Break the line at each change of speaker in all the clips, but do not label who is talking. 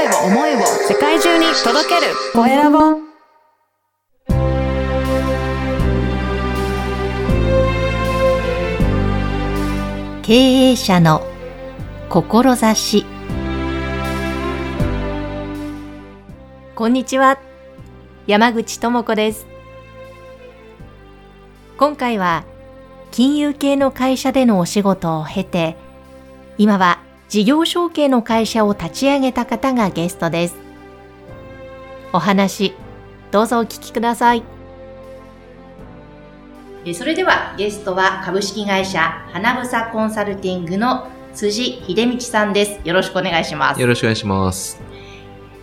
声を思いを世界中に届ける。コエラボ。
経営者の志。こんにちは。山口智子です。今回は金融系の会社でのお仕事を経て今は事業承継の会社を立ち上げた方がゲストですお話どうぞお聞きくださいそれではゲストは株式会社花房コンサルティングの辻秀道さんです。よろしくお願いします。
よろしくお願いします。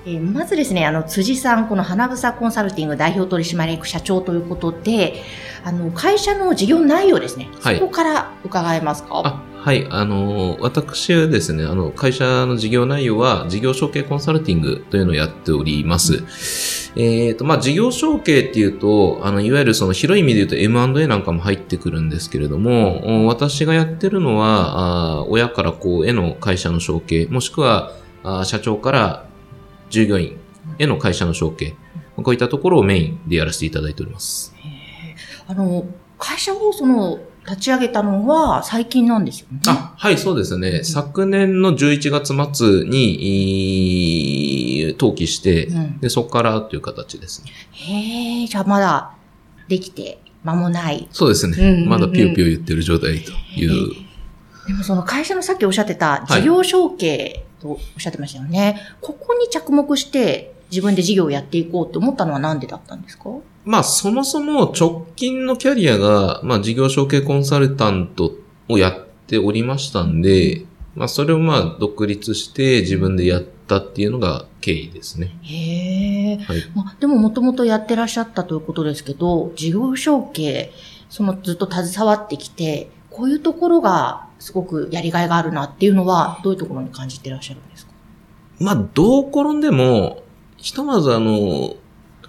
えー、まずですね、あの、辻さん、この花房コンサルティング代表取締役社長ということで、あの、会社の事業内容ですね、はい、そこから伺えますか？
はい、あの、私はですね、あの、会社の事業内容は、事業承継コンサルティングというのをやっております。うん、えっ、ー、と、まあ、事業承継っていうと、あの、いわゆるその広い意味で言うと M&A なんかも入ってくるんですけれども、私がやってるのは、あ親から子への会社の承継、もしくは、あ社長から従業員への会社の承継、こういったところをメインでやらせていただいております。
あの、会社をその、立ち上げたのは最近なんですよね。
あ、はい、そうですね。うん、昨年の11月末に、登記して、うん、で、そこからという形ですね。
へえ、じゃあまだできて間もない。
そうですね。うんうんうん、まだピューピュー言ってる状態という。
でもその会社のさっきおっしゃってた事業承継とおっしゃってましたよね。はい、ここに着目して自分で事業をやっていこうって思ったのは何でだったんですか？
まあ、そもそも直近のキャリアが、まあ、事業承継コンサルタントをやっておりましたんで、まあ、それをまあ、独立して自分でやったっていうのが経緯ですね。
へえ。はい。まあ、でももともとやってらっしゃったということですけど、事業承継、そのずっと携わってきて、こういうところがすごくやりがいがあるなっていうのは、どういうところに感じてらっしゃるんですか？
まあ、どう転んでも、ひとまずあの、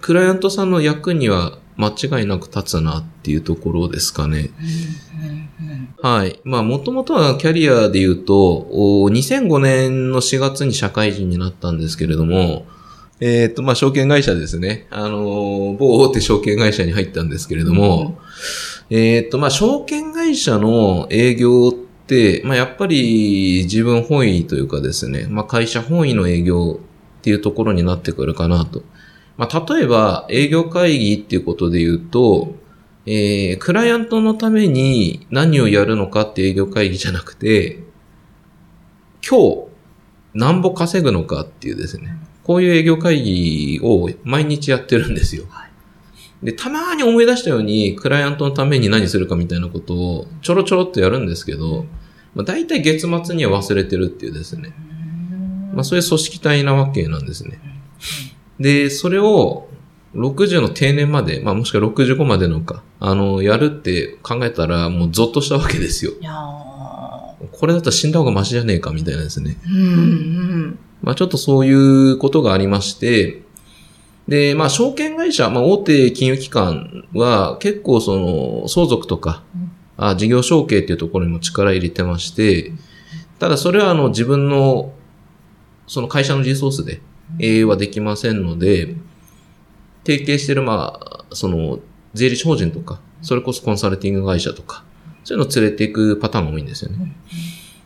クライアントさんの役には間違いなく立つなっていうところですかね。はい。まあ、もともとはキャリアで言うと、2005年の4月に社会人になったんですけれども、えっ、ー、と、まあ、証券会社ですね。あの、某大手証券会社に入ったんですけれども、うん、えっ、ー、と、まあ、証券会社の営業って、まあ、やっぱり自分本位というかですね、まあ、会社本位の営業っていうところになってくるかなと。まあ、例えば営業会議っていうことで言うと、えー、クライアントのために何をやるのかって営業会議じゃなくて、今日、何ぼ稼ぐのかっていうですね、こういう営業会議を毎日やってるんですよ。で、たまに思い出したように、クライアントのために何するかみたいなことをちょろちょろっとやるんですけど、まあ、大体月末には忘れてるっていうですね。まあ、そういう組織体なわけなんですね。で、それを60の定年まで、まあもしくは65までのか、あの、やるって考えたら、もうゾッとしたわけですよ。これだったら死んだ方がマシじゃねえか、みたいなですね。うんうん、まあちょっとそういうことがありまして、で、まあ証券会社、まあ大手金融機関は結構その相続とか、うん、あ事業承継っていうところにも力入れてまして、ただそれはあの自分のその会社のリソースで営はできませんので、提携してる、まあ、その、税理士法人とか、それこそコンサルティング会社とか、そういうのを連れていくパターンが多いんですよね。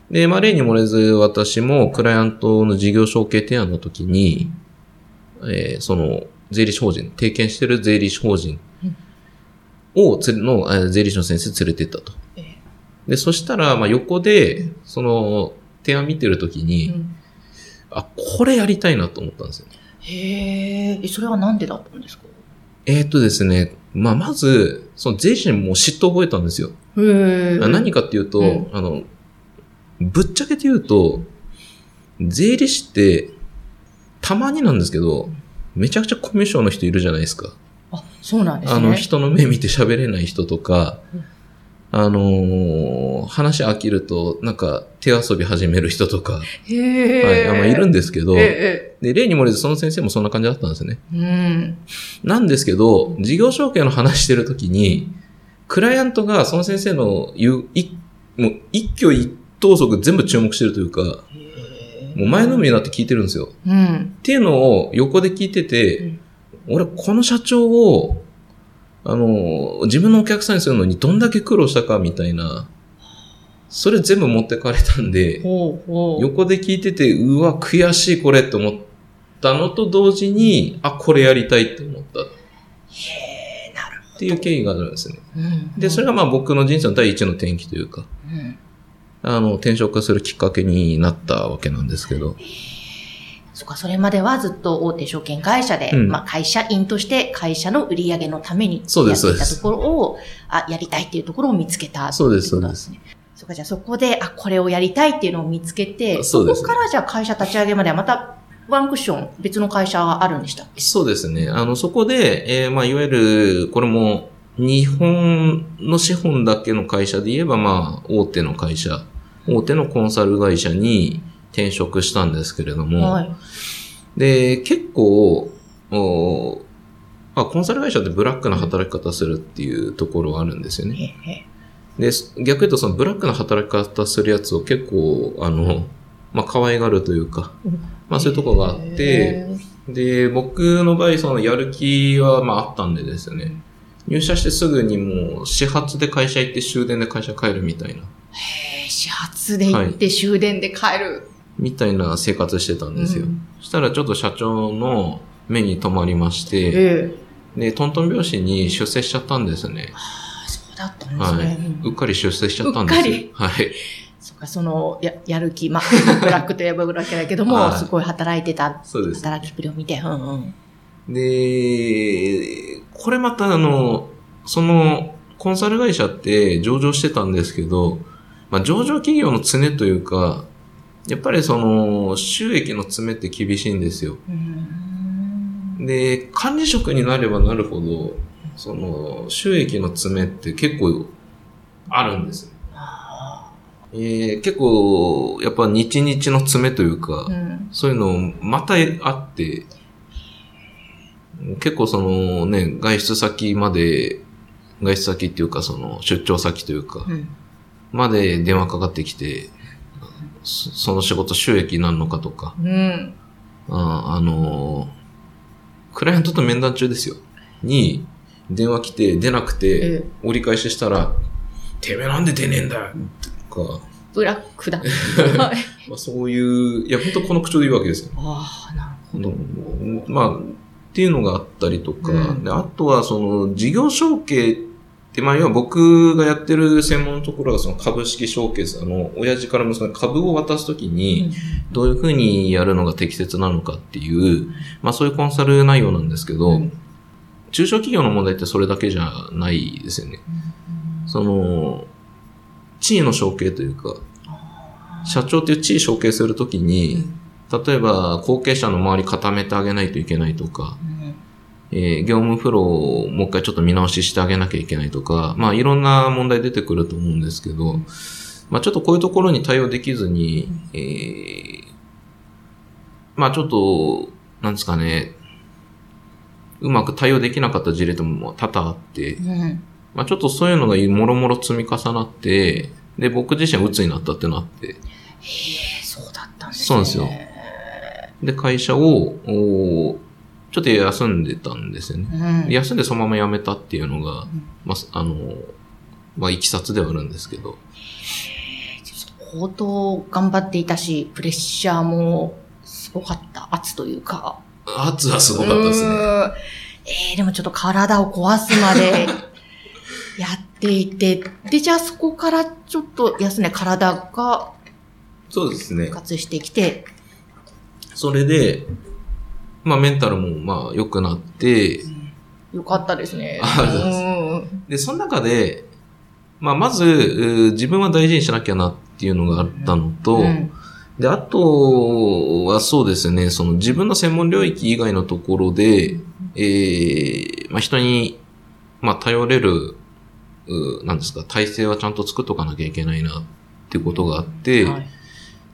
で、まあ、例に漏れず私もクライアントの事業承継提案の時に、えー、その、税理士法人、提携してる税理士法人を、つの、税理士の先生連れてったと。で、そしたら、まあ、横で、その、提案見てる時に、うんあ、これやりたいなと思ったんですよ。
へえ、それはなんでだったんですか？
えー、っとですね、まあ、まず、その税理士にも嫉妬を覚えたんですよ。へ何かっていうと、うん、あの、ぶっちゃけて言うと、税理士って、たまになんですけど、めちゃくちゃコミュ障の人いるじゃないですか。
あ、そうなんですね。
あの、人の目見て喋れない人とか、うんあのー、話飽きると、なんか、手遊び始める人とか、はい、あまあ、いるんですけど、で、例に漏れずその先生もそんな感じだったんですね。うん、なんですけど、事業承継の話してるときに、クライアントがその先生の言う、いもう一挙一投足全部注目してるというか、もう前のめりになって聞いてるんですよ。
うん。
っていうのを横で聞いてて、
うん
俺、この社長を、あの、自分のお客さんにするのにどんだけ苦労したかみたいな、それ全部持ってかれたんで。横で聞いてて、うわ、悔しいこれって思ったのと同時に、あ、これやりたいって思ったっ
へえ、なる
ていう経緯があるんですね。で、それがまあ僕の人生の第一の転機というか、
うん
あの、転職するきっかけになったわけなんですけど。
そっか、それまではずっと大手証券会社で、
うん。
まあ会社員として会社の売り上げのためにやって
そう
い
ですそうです。
たところを、あ、やりたいっていうところを見つけた
そうです
ってことなんね。そっか、じゃあそこで、あ、これをやりたいっていうのを見つけて、
そうです。
こからじゃあ会社立ち上げまではまたワンクッション別の会社があるんでしたっけ？
そうですね。あの、そこで、えーまあ、いわゆる、これも、日本の資本だけの会社で言えば、まあ、大手の会社、大手のコンサル会社に転職したんですけれども、
はい。
で、結構、おまあ、コンサル会社ってブラックな働き方するっていうところはあるんですよね。で、逆言うとそのブラックな働き方するやつを結構、あの、まあ、可愛がるというか、まあ、そういうところがあって、で、僕の場合、そのやる気はまああったんでですね、入社してすぐにもう始発で会社行って終電で会社帰るみたいな、
へえ始発で行って終電で帰る。
みたいな生活してたんですよ。
うん
そしたらちょっと社長の目に留まりまして、
ええ
で、トントン拍子に出世しちゃったんですね。
あそうだったんです
は
ね。
い。
うん
うっかり出世しちゃったんですよ。
うっかり
はい。
そっか、その、や、やる気、まあ、ブラックといえばブラックだけども、
はい
すごい働いてた、
そうです。
働きっぷりを見て、うんうん。
で、これまたあの、その、コンサル会社って上場してたんですけど、まあ、上場企業の常というか、やっぱりその、収益の詰めって厳しいんですよ。
うん
で、管理職になればなるほど、その、収益の詰めって結構あるんです。
あ
えー結構、やっぱ日々の詰めというか、
ーうん
そういうのまたあって、結構そのね、外出先まで、外出先っていうかその出張先というか、
うん
まで電話かかってきて、そその仕事収益になるのかとか、
うん。
ああの、クライアントと面談中ですよ。に、電話来て出なくて、
ええ
折り返ししたら、てめえなんで出ねえんだよとか、
ブラックだ。はい。
まあ、そういう、いや、本当この口調で言うわけですよ。
ああ、なるほど。
うんまあ、っていうのがあったりとか、
うん
であとはその事業承継って、まあ要は僕がやってる専門のところがその株式承継です。あの、親父から息子に株を渡すときに、どういうふうにやるのが適切なのかっていう、まあそういうコンサル内容なんですけど、
うん
中小企業の問題ってそれだけじゃないですよね。その、地位の承継というか、社長っていう地位承継するときに、例えば後継者の周り固めてあげないといけないとか、
うん
えー業務フローをもう一回ちょっと見直ししてあげなきゃいけないとか、まあいろんな問題出てくると思うんですけど、まあちょっとこういうところに対応できずに、えーまあちょっと、なんですかね、うまく対応できなかった事例とも多々あって、
うん。
まあちょっとそういうのがもろもろ積み重なって、で、僕自身は鬱になったってなって、
へえ、そうだったんですね。
そうなんですよ。で、会社を、おちょっと休んでたんですよね。
うん。
休んでそのまま辞めたっていうのが、
ん
まあ、あの、まあ、いきさつではあるんですけど。
相当頑張っていたし、プレッシャーもすごかった。圧というか。
圧はすごかったですね。
えー、でもちょっと体を壊すまで やっていて、で、じゃあそこからちょっと休んで体が
そうですね
復。活してきて、
それで、まあ、メンタルも、まあ、良くなって、
よかったですね。
ありで、その中で、まあ、まず、自分は大事にしなきゃなっていうのがあったのと、
うん。
で、あとはそうですね、その自分の専門領域以外のところで、えー、まあ、人に、まあ、頼れる、うなんですか、体制はちゃんと作っとかなきゃいけないなっていうことがあって、
はい。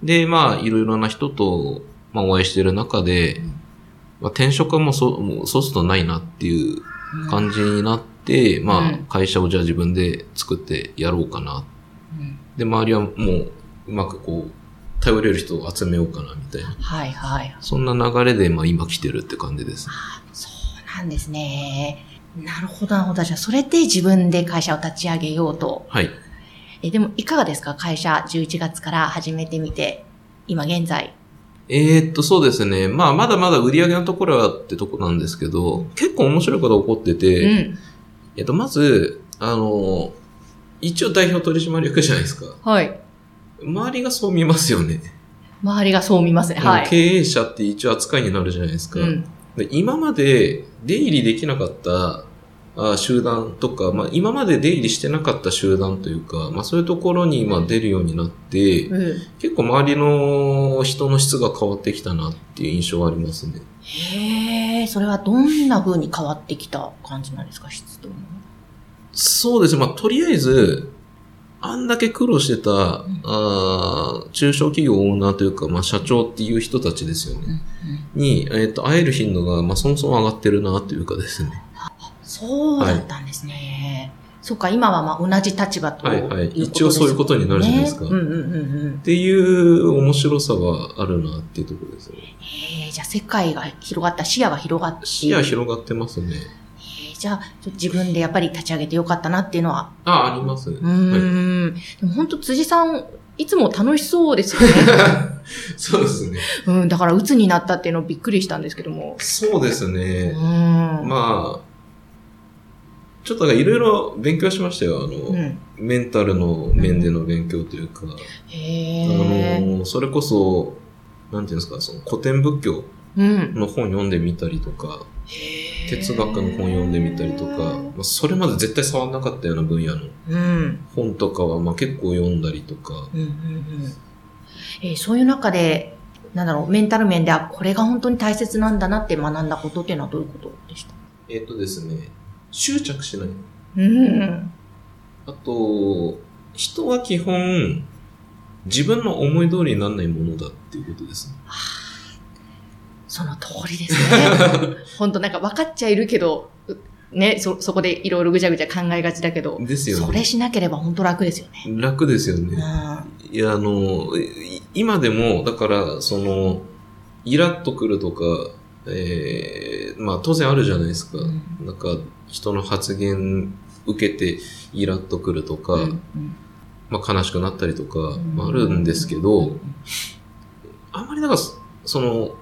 で、まあ、いろいろな人と、まあ、お会いしている中で、まあ、転職はもうそもうそうするとないなっていう感じになって、まあ
うん、
会社をじゃあ自分で作ってやろうかな。
うん
で、周りはもう、うまくこう、頼れる人を集めようかな、みたいな。
はいはい。
そんな流れで、まあ今来てるって感じです。
そうなんですね。なるほど、なるほど。じゃあ、それで自分で会社を立ち上げようと。
はい。
え、でも、いかがですか？会社11月から始めてみて、今現在。
えーっと、そうですね。まあ、まだまだ売り上げのところはってとこなんですけど、結構面白いことが起こって
う
て、
ん。
えっと、まず、あの、一応代表取締役じゃないですか。
はい。
周りがそう見ますよね。
周りがそう見ますね。はい。
経営者って一応扱いになるじゃないですか。
うん。
で今まで出入りできなかったあ集団とか、まあ、今まで出入りしてなかった集団というか、まあ、そういうところに今出るようになって、
うん。
結構周りの人の質が変わってきたなっていう印象はありますね。
へえ、それはどんな風に変わってきた感じなんですか？質というのは
そうですね。まあ、とりあえず、あんだけ苦労してた、あー中小企業オーナーというか、まあ、社長っていう人たちですよね。に、えっ、と、会える頻度が、まあ、そもそも上がってるなというかですね。
そうだったんですね。そうか、今はまあ同じ立場と
はいはい一応そういうことになるじゃないですか
ねうんうんうんうん
っ。ていう面白さはあるなっていうところですよね。
へえ、じゃあ世界が広がった、視野が広がって。
視野広がってますね。
じゃあ、自分でやっぱり立ち上げてよかったなっていうのは。
あ、ありますね。
うーん。でも本当辻さん、いつも楽しそうですよね。
そうですね。
うん、だから鬱になったっていうのびっくりしたんですけども。
そうです
う
ね。
ん。
まあ、ちょっといろいろ勉強しましたよ。あの、
うん。
メンタルの面での勉強というか、
へ
あ
え。
の、それこそ、なんていうんですか、その古典仏教
うん。
の本読んでみたりとか、
へえ
哲学の本読んでみたりとか、まあ、それまで絶対触んなかったような分野の
うん。
本とかは、まあ結構読んだりとか、
うんうんうんえーそういう中で、なんだろう、メンタル面で、あ、これが本当に大切なんだなって学んだことっていうのはどういうことでした？
えっ、とですね、執着しない。
うん。
あと、人は基本、自分の思い通りにならないものだっていうことですね。
その通りですね。本当なんか分かっちゃいるけど、うね、そ、そこでいろいろぐちゃぐちゃ考えがちだけど、
ですよね。
それしなければ本当楽ですよね。
楽ですよ
う
ね。
ん。
いや、あの、い今でも、だから、その、イラッとくるとか、えー、まあ当然あるじゃないですか。
うん
なんか、人の発言受けてイラッとくるとか、
うんうん。
まあ悲しくなったりとか、
うん。
まああるんですけど、あんまりなんか、その、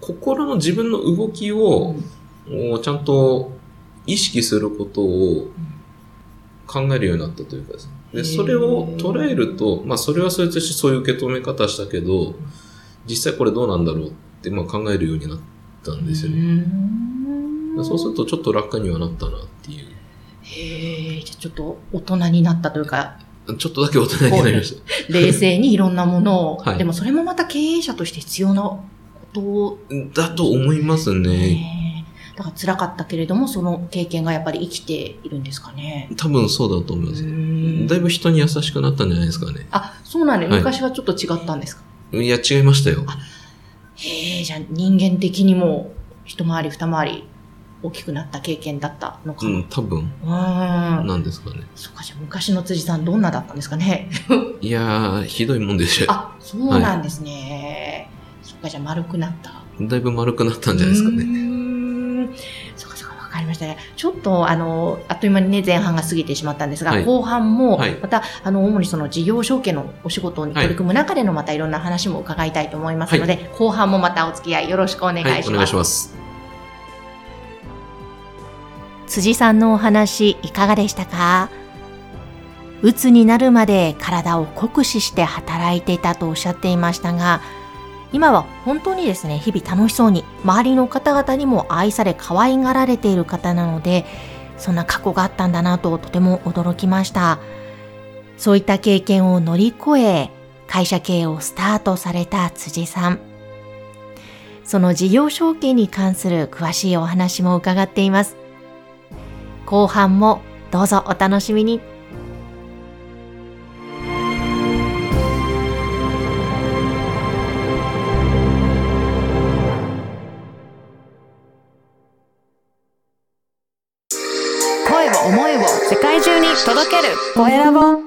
心の自分の動きを、ちゃんと意識することを考えるようになったというかです。ね。で、それを捉えると、まあそれはそれとしてそういう受け止め方したけど、実際これどうなんだろうってまあ考えるようになったんですよ
う
ね。
ん
そうするとちょっと楽にはなったなっていう。
へえ、じゃあちょっと大人になったというか、
ちょっとだけ大人になりました。
冷静にいろんなものを、
はい
でもそれもまた経営者として必要なことを、
だと思いますね。
ねだから辛かったけれども、その経験がやっぱり生きているんですかね。
多分そうだと思います。
ん
だいぶ人に優しくなったんじゃないですかね。
あ、そうなんで、
はい
昔はちょっと違ったんですか、
いや、違いましたよ。
へえ、じゃあ人間的にも一回り二回り大きくなった経験だったのかも。
うん、多分、
うん。
なんですかね。
そっか、じゃあ昔の辻さんどんなだったんですかね。
いやー、ひどいもんでしょ。
あ、そうなんですね。そっか、じゃあ丸くなった。
だいぶ丸くなったんじゃないですかね。
そうかそうか、わかりましたね。ちょっと、あの、あっという間にね、前半が過ぎてしまったんですが、
はい
後半も、
はい
また、あの、主にその事業承継のお仕事に取り組む中でのまたいろんな話も伺いたいと思いますので、後半もまたお付き合いよろしくお願いし
はい、
ます。
お願いします。
辻さんのお話いかがでしたか？鬱になるまで体を酷使して働いていたとおっしゃっていましたが、今は本当にですね、日々楽しそうに、周りの方々にも愛され可愛がられている方なので、そんな過去があったんだなととても驚きました。そういった経験を乗り越え、会社経営をスタートされた辻さん。その事業承継に関する詳しいお話も伺っています。後半もどうぞお楽しみに。
声を思いを世界中に届ける声ラボ